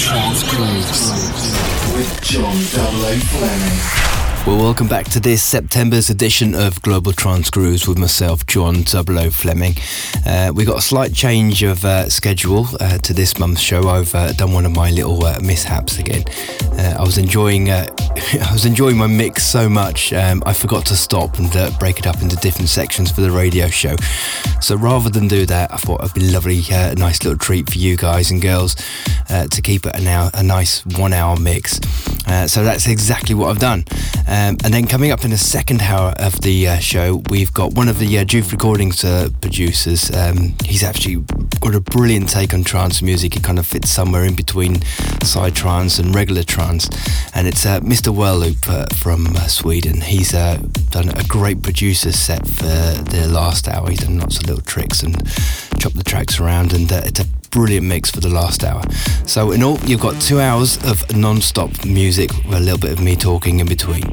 Trance Grooves with John W. Fleming. Well, welcome back to this September's edition of Global Trance Grooves with myself, John Double Fleming. Uh, we got a slight change of uh, schedule uh, to this month's show. I've uh, done one of my little uh, mishaps again. Uh, I was enjoying, I was enjoying my mix so much, um, I forgot to stop and break it up into different sections for the radio show. So rather than do that, I thought it'd be lovely, a nice little treat for you guys and girls to keep it a now a nice one-hour mix. so that's exactly what I've done. Um, and then coming up in the second hour of the uh, show, we've got one of the uh, JOOF Recordings uh, producers. Um, he's actually got a brilliant take on trance music. It kind of fits somewhere in between psy trance and regular trance. And it's uh, Mr. Whirlloop uh, from uh, Sweden. He's done a great producer set for the last hour. He's done lots of little tricks and chopped the tracks around. And it's a brilliant mix for the last hour. So, in all, you've got two hours of non stop music with a little bit of me talking in between.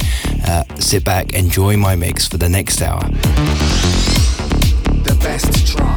Uh, sit back, enjoy my mix for the next hour. The best trance.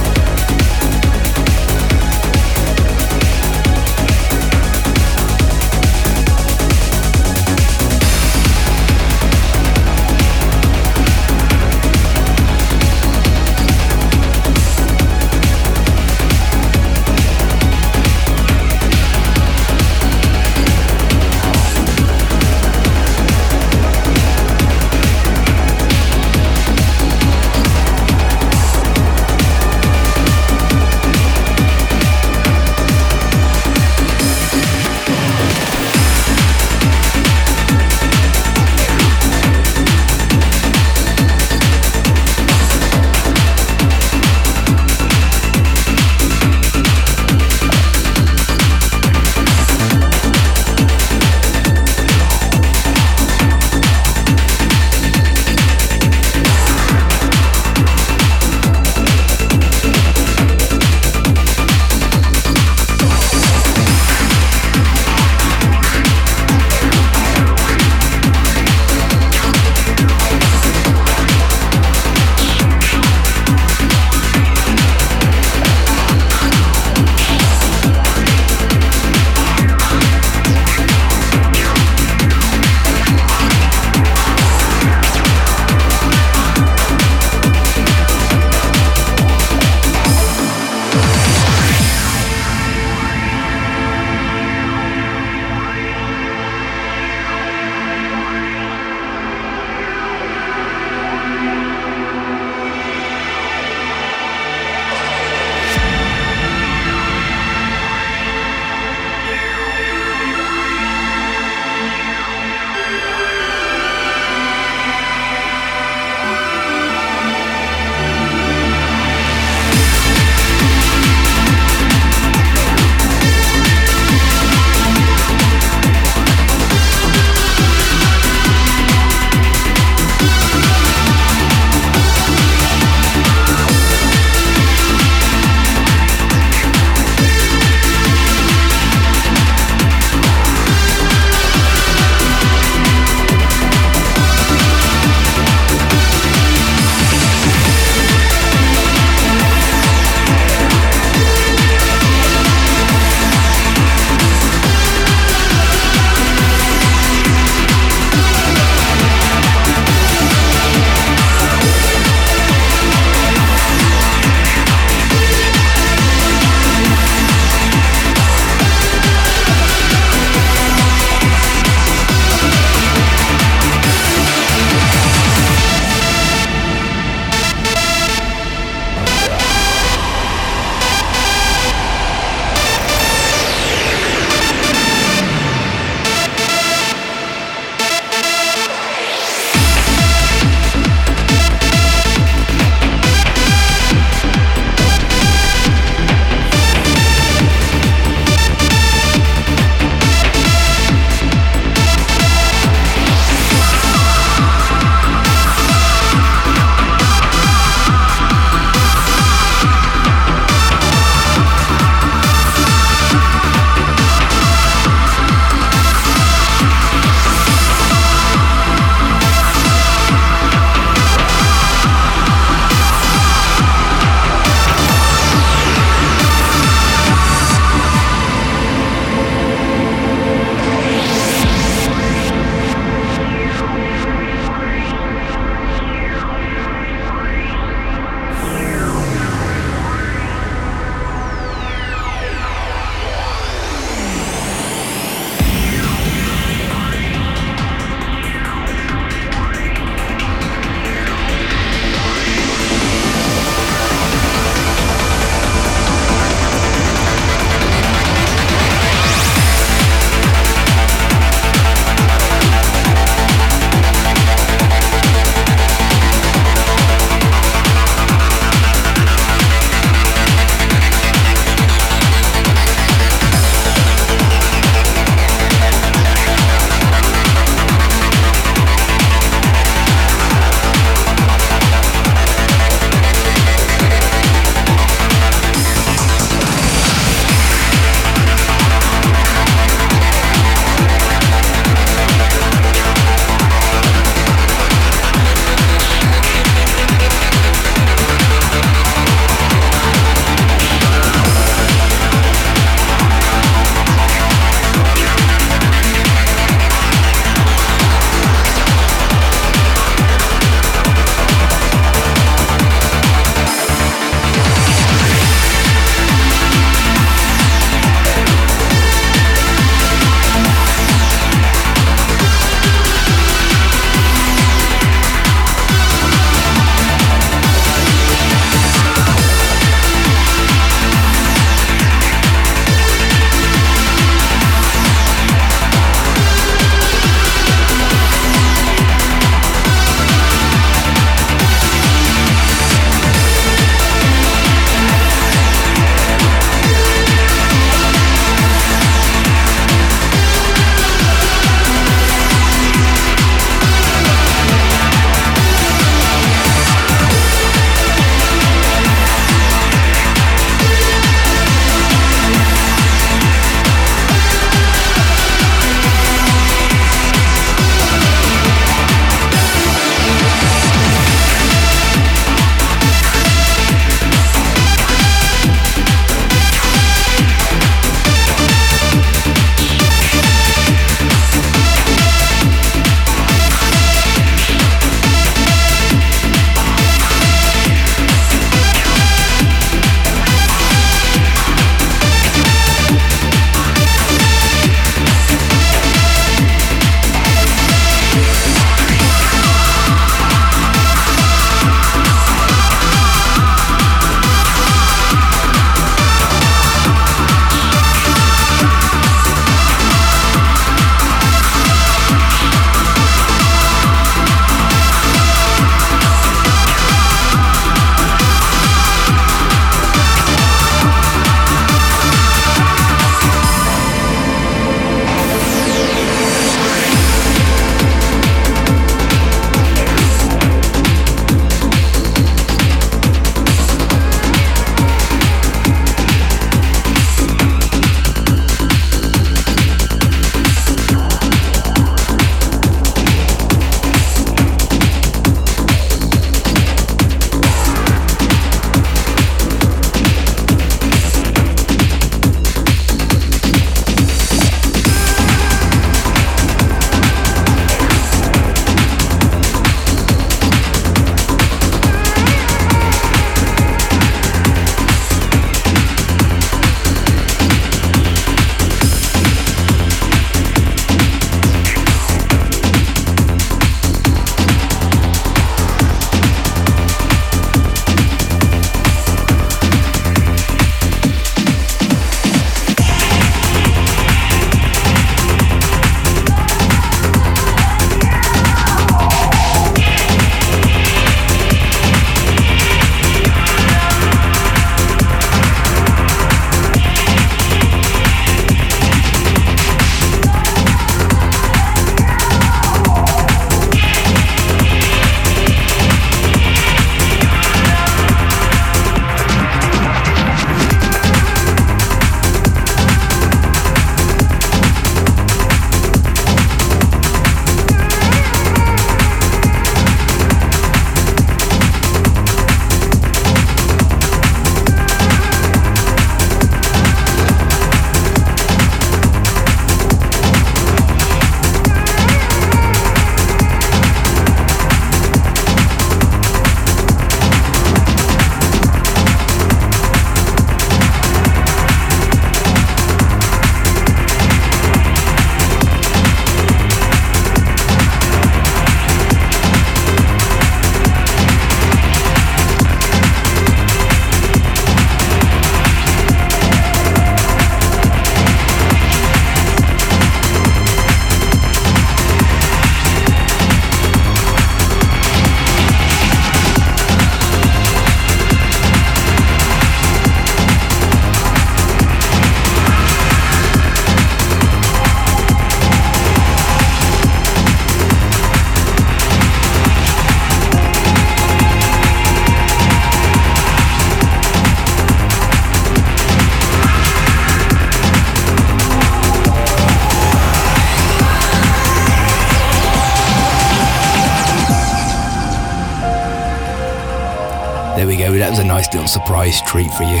Little surprise treat for you.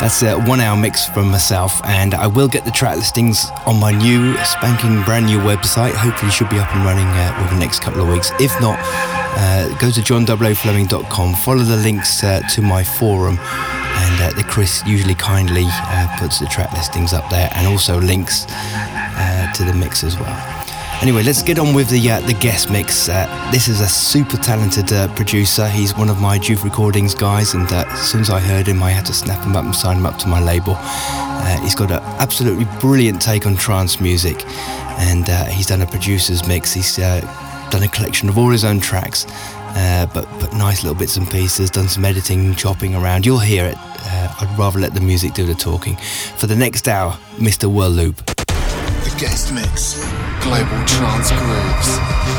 That's a one hour mix from myself, and I will get the track listings on my new spanking brand new website. Hopefully, should be up and running uh, within the next couple of weeks. If not, uh, go to johnfleming.com, follow the links uh, to my forum, and uh, the Chris usually kindly uh, puts the track listings up there and also links uh, to the mix as well. Anyway, let's get on with the uh, the guest mix. Uh, this is a super talented uh, producer. He's one of my JOOF Recordings guys, and uh, as soon as I heard him, I had to snap him up and sign him up to my label. Uh, he's got an absolutely brilliant take on trance music, and uh, he's done a producer's mix. He's done a collection of all his own tracks, but but nice little bits and pieces. Done some editing, chopping around. You'll hear it. I'd rather let the music do the talking. For the next hour, Mr. World Loop. The guest mix. Global Trance Grooves.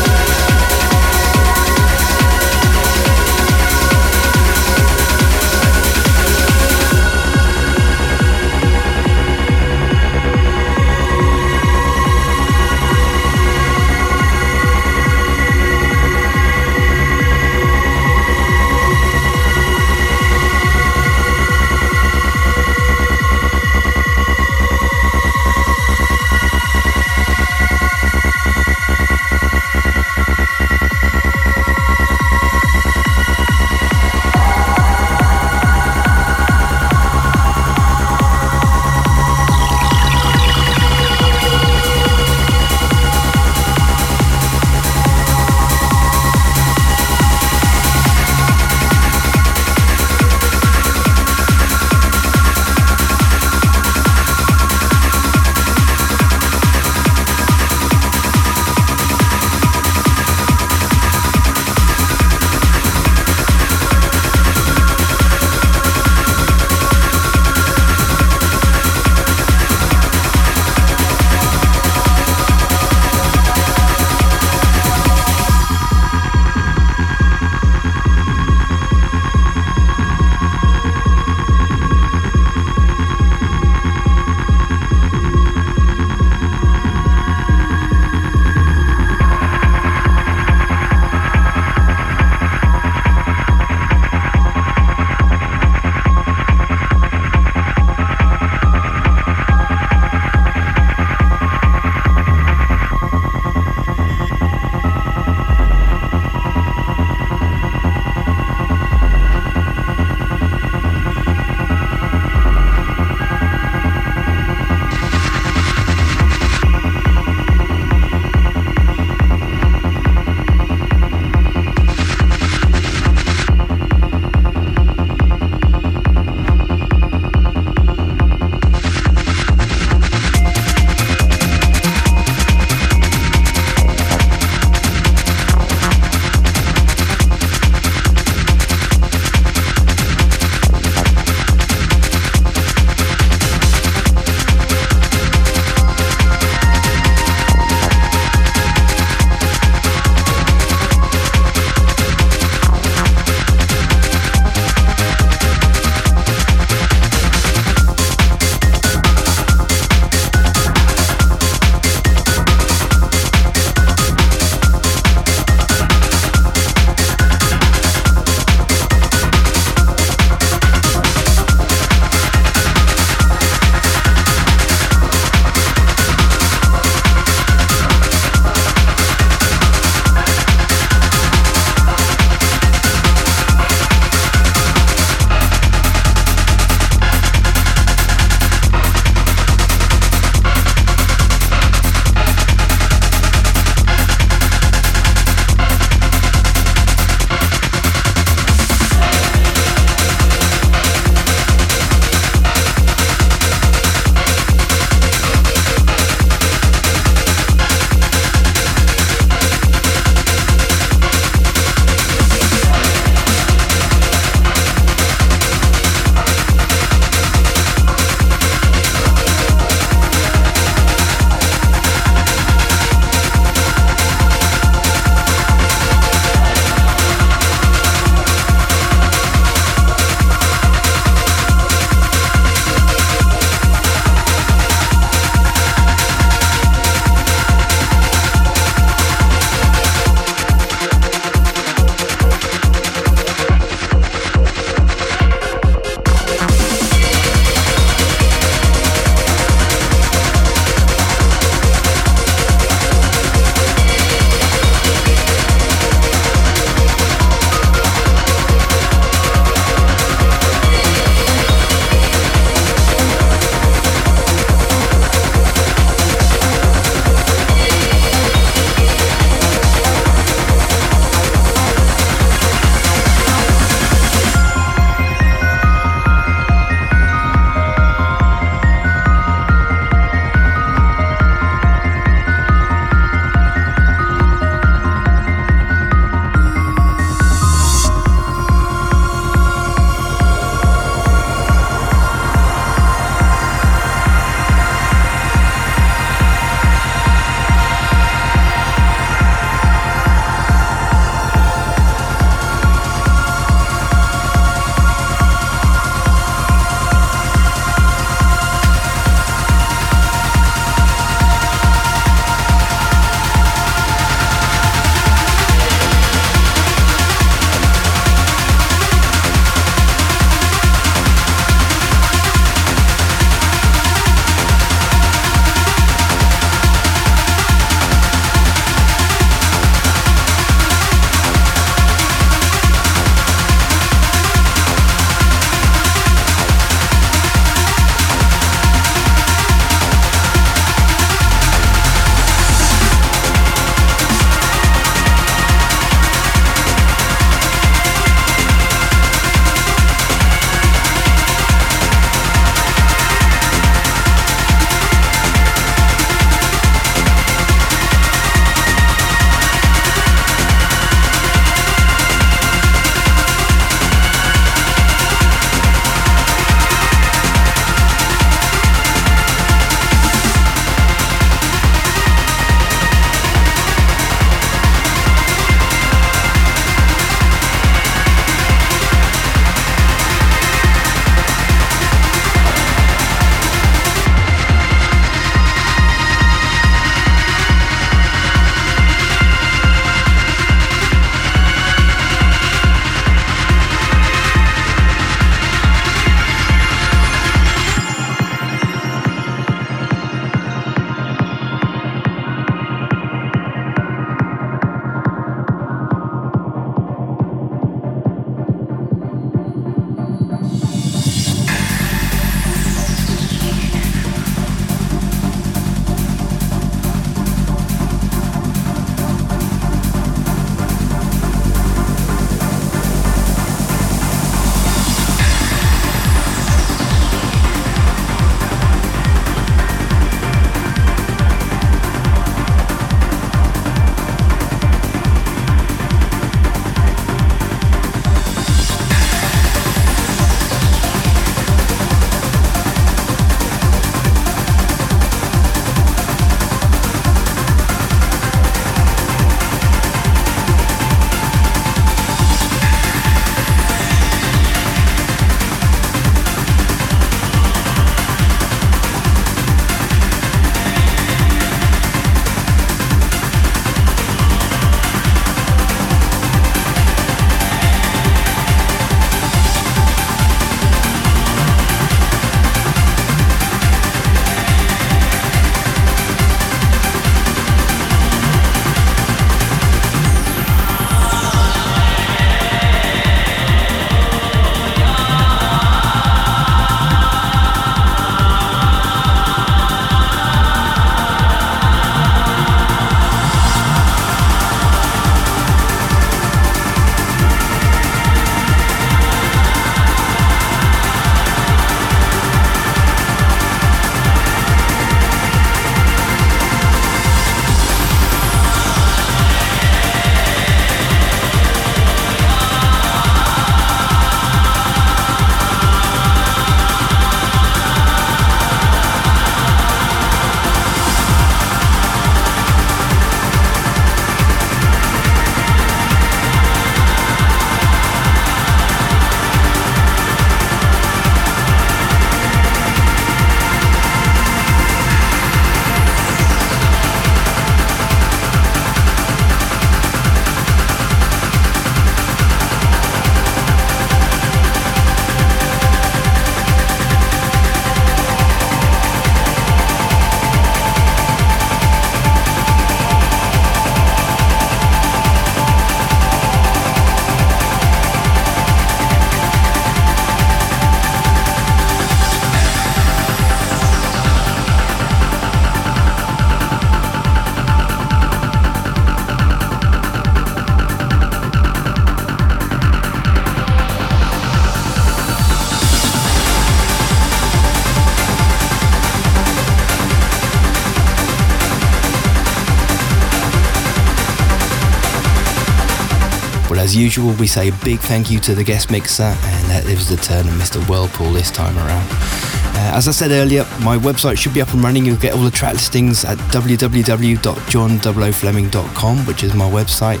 Usual, we say a big thank you to the guest mixer, and it was the turn of Mr. Whirlpool this time around. Uh, as I said earlier, my website should be up and running. You'll get all the track listings at www.john00fleming.com, which is my website.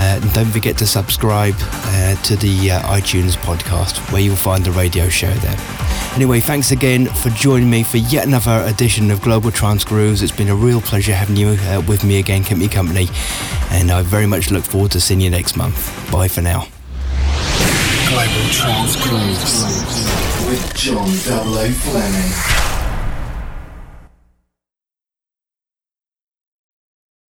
Uh, and don't forget to subscribe uh, to the uh, iTunes podcast, where you'll find the radio show there. Anyway, thanks again for joining me for yet another edition of Global Trance Grooves. It's been a real pleasure having you uh, with me again, keep me company, and I very much look forward to seeing you next month. Bye for now. Global Grooves with John. Fleming.